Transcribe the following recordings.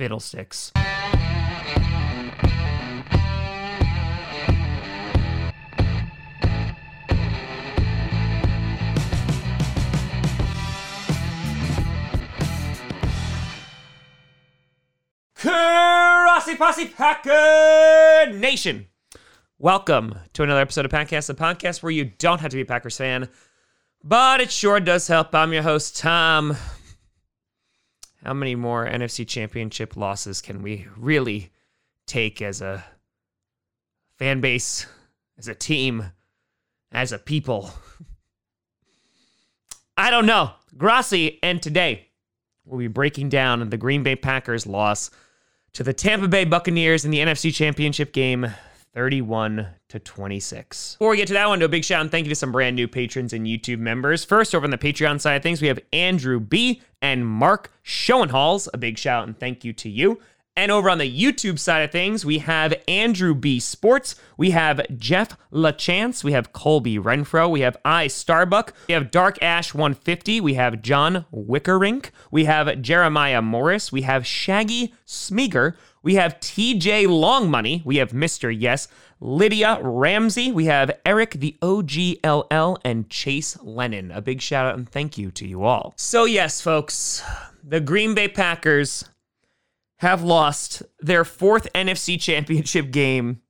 Fiddlesticks. Grossi Posse Packer Nation. Welcome to another episode of Packcast, the podcast where you don't have to be a Packers fan, but it sure does help. I'm your host, Tom. How many more NFC Championship losses can we really take as a fan base, as a team, as a people? I don't know. Grossi, and today we'll be breaking down the Green Bay Packers loss to the Tampa Bay Buccaneers in the NFC Championship game 31 to 26. Before we get to that one, to a big shout and thank you to some brand new patrons and YouTube members. First, over on the Patreon side of things, we have Andrew B and Mark Schoenhals. A big shout and thank you to you. And over on the YouTube side of things, we have Andrew B Sports, we have Jeff LaChance, we have Colby Renfro, we have I Starbuck, we have Dark Ash 150, we have John Wickerink, we have Jeremiah Morris, we have Shaggy Smeager, we have TJ Longmoney, we have Mr. Yes, Lydia Ramsey, we have Eric the OGLL, and Chase Lennon. A big shout out and thank you to you all. So, yes, folks, the Green Bay Packers have lost their fourth NFC championship game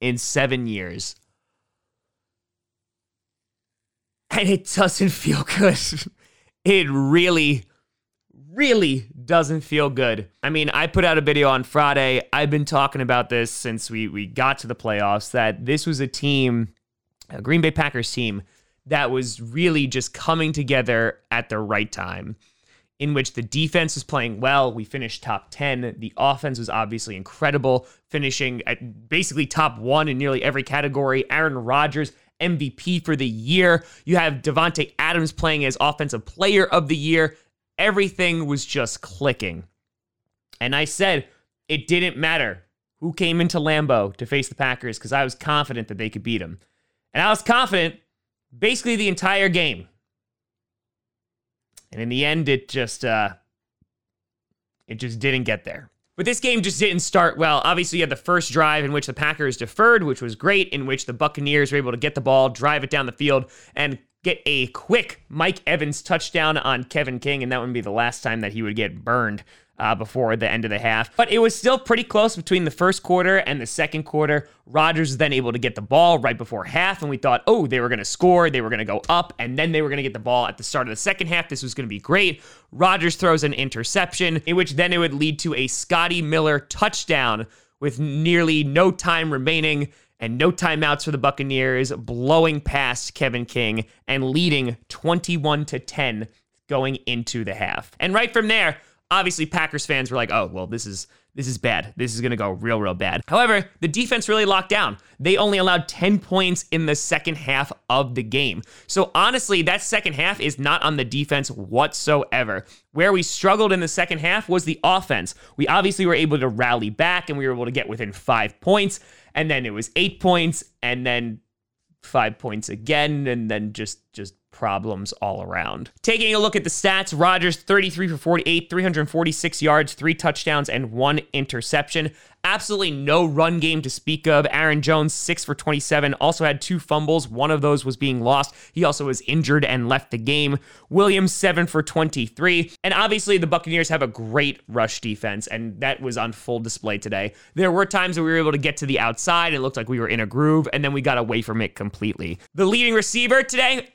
in seven years. And it doesn't feel good. It really, really doesn't feel good. I mean, I put out a video on Friday. I've been talking about this since we, we got to the playoffs that this was a team, a Green Bay Packers team, that was really just coming together at the right time in which the defense was playing well. We finished top 10. The offense was obviously incredible, finishing at basically top one in nearly every category. Aaron Rodgers, MVP for the year. You have Davante Adams playing as offensive player of the year. Everything was just clicking. And I said it didn't matter who came into Lambeau to face the Packers because I was confident that they could beat them. And I was confident basically the entire game. And in the end, it just uh, it just didn't get there. But this game just didn't start well. Obviously, you had the first drive in which the Packers deferred, which was great, in which the Buccaneers were able to get the ball, drive it down the field, and get a quick Mike Evans touchdown on Kevin King, and that would be the last time that he would get burned uh, before the end of the half. But it was still pretty close between the first quarter and the second quarter. Rodgers was then able to get the ball right before half, and we thought, oh, they were going to score, they were going to go up, and then they were going to get the ball at the start of the second half. This was going to be great. Rodgers throws an interception, in which then it would lead to a Scotty Miller touchdown with nearly no time remaining and no timeouts for the Buccaneers, blowing past Kevin King and leading 21 to 10 going into the half. And right from there, obviously Packers fans were like, "Oh, well, this is this is bad. This is going to go real real bad." However, the defense really locked down. They only allowed 10 points in the second half of the game. So honestly, that second half is not on the defense whatsoever. Where we struggled in the second half was the offense. We obviously were able to rally back and we were able to get within 5 points, and then it was 8 points and then 5 points again and then just just problems all around. Taking a look at the stats, Rodgers 33 for 48, 346 yards, three touchdowns, and one interception. Absolutely no run game to speak of. Aaron Jones, 6 for 27, also had two fumbles. One of those was being lost. He also was injured and left the game. Williams, 7 for 23. And obviously, the Buccaneers have a great rush defense, and that was on full display today. There were times that we were able to get to the outside. It looked like we were in a groove, and then we got away from it completely. The leading receiver today,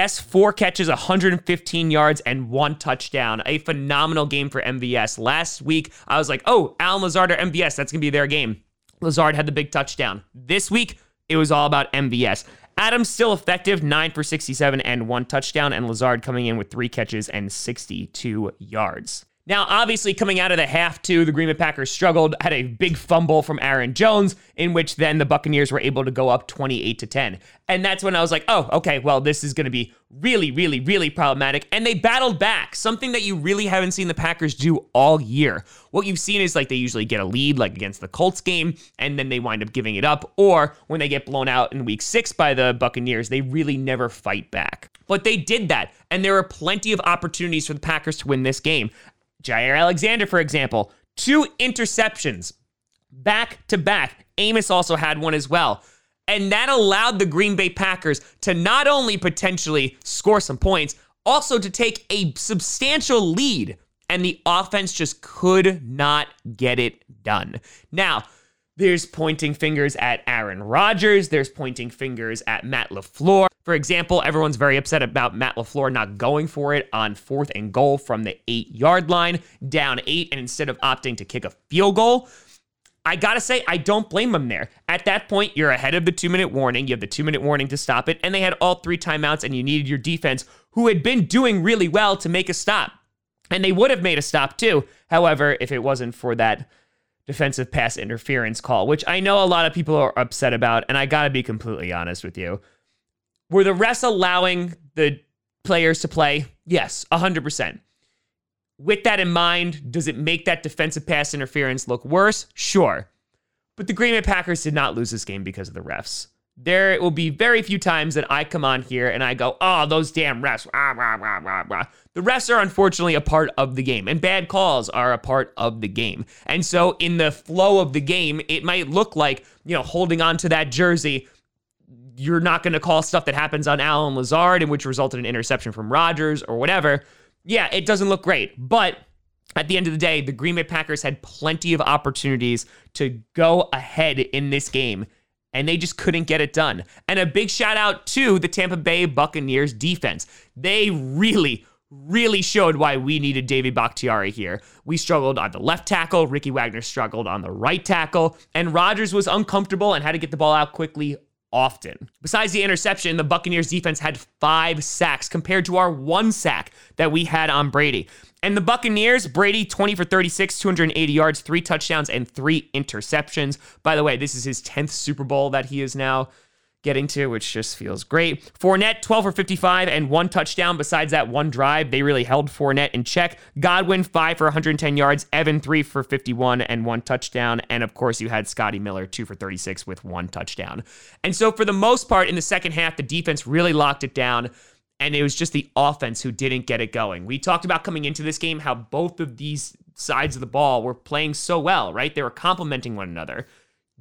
MVS, four catches, 115 yards, and one touchdown. A phenomenal game for MVS. Last week, I was like, oh, Allen Lazard or MVS, that's that's going to be their game. Lazard had the big touchdown. This week, it was all about MVS. Adams still effective, 9 for 67 and one touchdown, and Lazard coming in with three catches and 62 yards. Now, obviously, coming out of the half two, the Green Bay Packers struggled, had a big fumble from Aaron Jones, in which then the Buccaneers were able to go up 28 to 10. And that's when I was like, oh, okay, well, this is going to be really, really, really problematic. And they battled back, something that you really haven't seen the Packers do all year. What you've seen is like they usually get a lead, like against the Colts game, and then they wind up giving it up. Or when they get blown out in week six by the Buccaneers, they really never fight back. But they did that, and there were plenty of opportunities for the Packers to win this game. Jaire Alexander, for example, two interceptions back to back. Amos also had one as well. And that allowed the Green Bay Packers to not only potentially score some points, also to take a substantial lead. And the offense just could not get it done. Now, there's pointing fingers at Aaron Rodgers. There's pointing fingers at Matt LaFleur. For example, everyone's very upset about Matt LaFleur not going for it on fourth and goal from the eight yard line, down eight, and instead of opting to kick a field goal. I gotta say, I don't blame them there. At that point, you're ahead of the two minute warning. You have the two minute warning to stop it, and they had all three timeouts, and you needed your defense, who had been doing really well, to make a stop. And they would have made a stop too. However, if it wasn't for that defensive pass interference call, which I know a lot of people are upset about, and I gotta be completely honest with you. Were the refs allowing the players to play? Yes, 100%. With that in mind, does it make that defensive pass interference look worse? Sure. But the Green Bay Packers did not lose this game because of the refs. There will be very few times that I come on here and I go, oh, those damn refs. Rah, rah, rah, the refs are unfortunately a part of the game, and bad calls are a part of the game. And so, in the flow of the game, it might look like, you know, holding on to that jersey, you're not going to call stuff that happens on Allen Lazard, and which resulted in an interception from Rodgers or whatever yeah, it doesn't look great. But at the end of the day, the Green Bay Packers had plenty of opportunities to go ahead in this game, and they just couldn't get it done. And a big shout out to the Tampa Bay Buccaneers defense. They really, really showed why we needed David Bakhtiari here. We struggled on the left tackle, Ricky Wagner struggled on the right tackle, and Rodgers was uncomfortable and had to get the ball out quickly often. Besides the interception, the Buccaneers defense had five sacks compared to our one sack that we had on Brady. And the Buccaneers, Brady 20 for 36, 280 yards, three touchdowns, and three interceptions. By the way, this is his 10th Super Bowl that he is now getting to, which just feels great. Fournette, 12 for 55 and one touchdown. Besides that one drive, they really held Fournette in check. Godwin, 5 for 110 yards. Evan, 3 for 51 and one touchdown. And of course, you had Scotty Miller, 2 for 36 with one touchdown. And so, for the most part, in the second half, the defense really locked it down. And it was just the offense who didn't get it going. We talked about coming into this game how both of these sides of the ball were playing so well, right? They were complementing one another.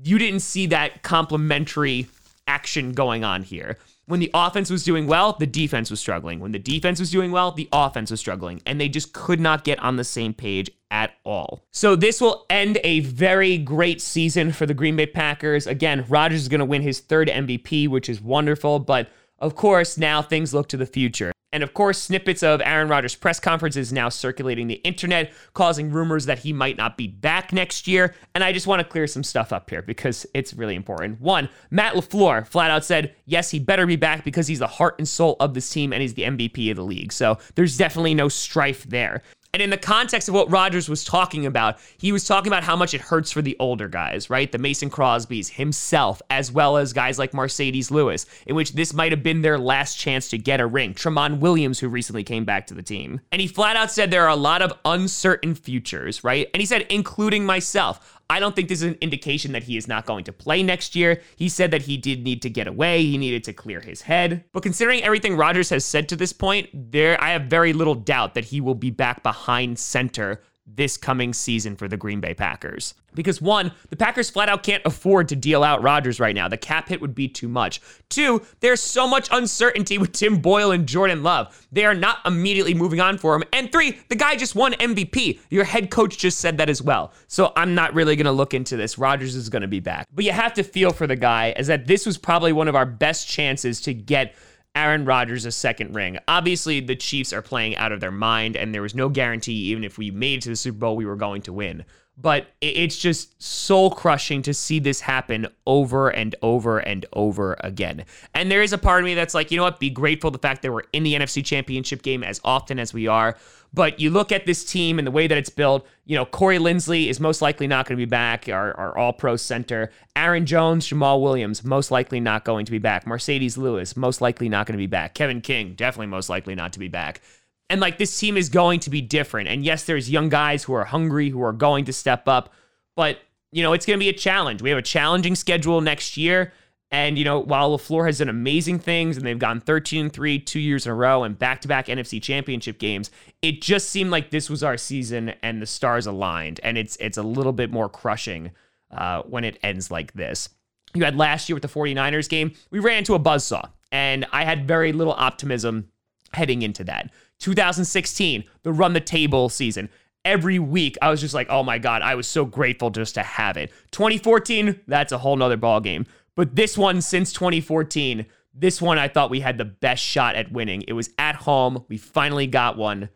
You didn't see that complementary action going on here. When the offense was doing well, the defense was struggling. When the defense was doing well, the offense was struggling. And they just could not get on the same page at all. So this will end a very great season for the Green Bay Packers. Again, Rodgers is going to win his third MVP, which is wonderful. But of course, now things look to the future. And of course, snippets of Aaron Rodgers' press conferences now circulating the internet, causing rumors that he might not be back next year. And I just want to clear some stuff up here because it's really important. One, Matt LaFleur flat out said, yes, he better be back because he's the heart and soul of this team and he's the MVP of the league. So there's definitely no strife there. And in the context of what Rodgers was talking about, he was talking about how much it hurts for the older guys, right? The Mason Crosbys, himself, as well as guys like Marcedes Lewis, in which this might have been their last chance to get a ring. Tramon Williams, who recently came back to the team. And he flat out said there are a lot of uncertain futures, right? And he said, including myself. I don't think this is an indication that he is not going to play next year. He said that he did need to get away, he needed to clear his head. But considering everything Rodgers has said to this point, there I have very little doubt that he will be back behind center this coming season for the Green Bay Packers. Because one, the Packers flat out can't afford to deal out Rodgers right now. The cap hit would be too much. Two, there's so much uncertainty with Tim Boyle and Jordan Love. They are not immediately moving on for him. And three, the guy just won MVP. Your head coach just said that as well. So I'm not really going to look into this. Rodgers is going to be back. But you have to feel for the guy as that this was probably one of our best chances to get Aaron Rodgers a second ring. Obviously, the Chiefs are playing out of their mind, and there was no guarantee, even if we made it to the Super Bowl, we were going to win. But it's just soul crushing to see this happen over and over and over again. And there is a part of me that's like, you know what? Be grateful the fact that we're in the NFC Championship game as often as we are. But you look at this team and the way that it's built, you know, Corey Linsley is most likely not going to be back, our, our all pro center. Aaron Jones, Jamaal Williams, most likely not going to be back. Marcedes Lewis, most likely not going to be back. Kevin King, definitely most likely not to be back. And like this team is going to be different. And yes, there's young guys who are hungry, who are going to step up, but you know, it's going to be a challenge. We have a challenging schedule next year. And, you know, while LaFleur has done amazing things and they've gone 13 3 two years in a row and back to back NFC championship games, it just seemed like this was our season and the stars aligned. And it's it's a little bit more crushing uh, when it ends like this. You had last year with the 49ers game, we ran into a buzzsaw, and I had very little optimism heading into that. 2016, the run the table season. Every week, I was just like, oh my God, I was so grateful just to have it. 2014, that's a whole nother ball game. But this one since 2014, this one I thought we had the best shot at winning. It was at home. We finally got one.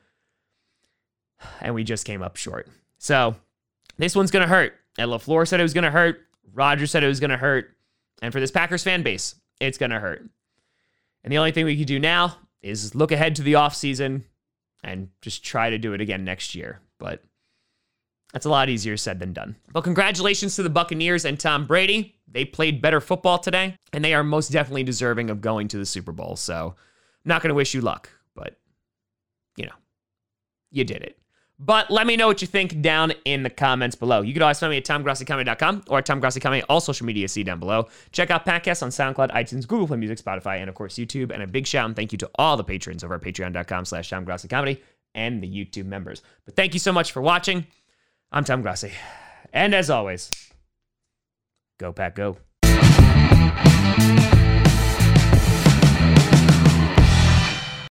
And we just came up short. So this one's going to hurt. And LaFleur said it was going to hurt. Roger said it was going to hurt. And for this Packers fan base, it's going to hurt. And the only thing we can do now is look ahead to the offseason and just try to do it again next year. But that's a lot easier said than done. But congratulations to the Buccaneers and Tom Brady. They played better football today, and they are most definitely deserving of going to the Super Bowl. So not going to wish you luck, but you know, you did it. But let me know what you think down in the comments below. You can always find me at tomgrossicomedy.com or at all social media see down below. Check out podcasts on SoundCloud, iTunes, Google Play Music, Spotify, and of course YouTube. And a big shout and thank you to all the patrons over at patreon.com slash tomgrossicomedy and the YouTube members. But thank you so much for watching. I'm Tom Grossi. And as always, go Pack Go.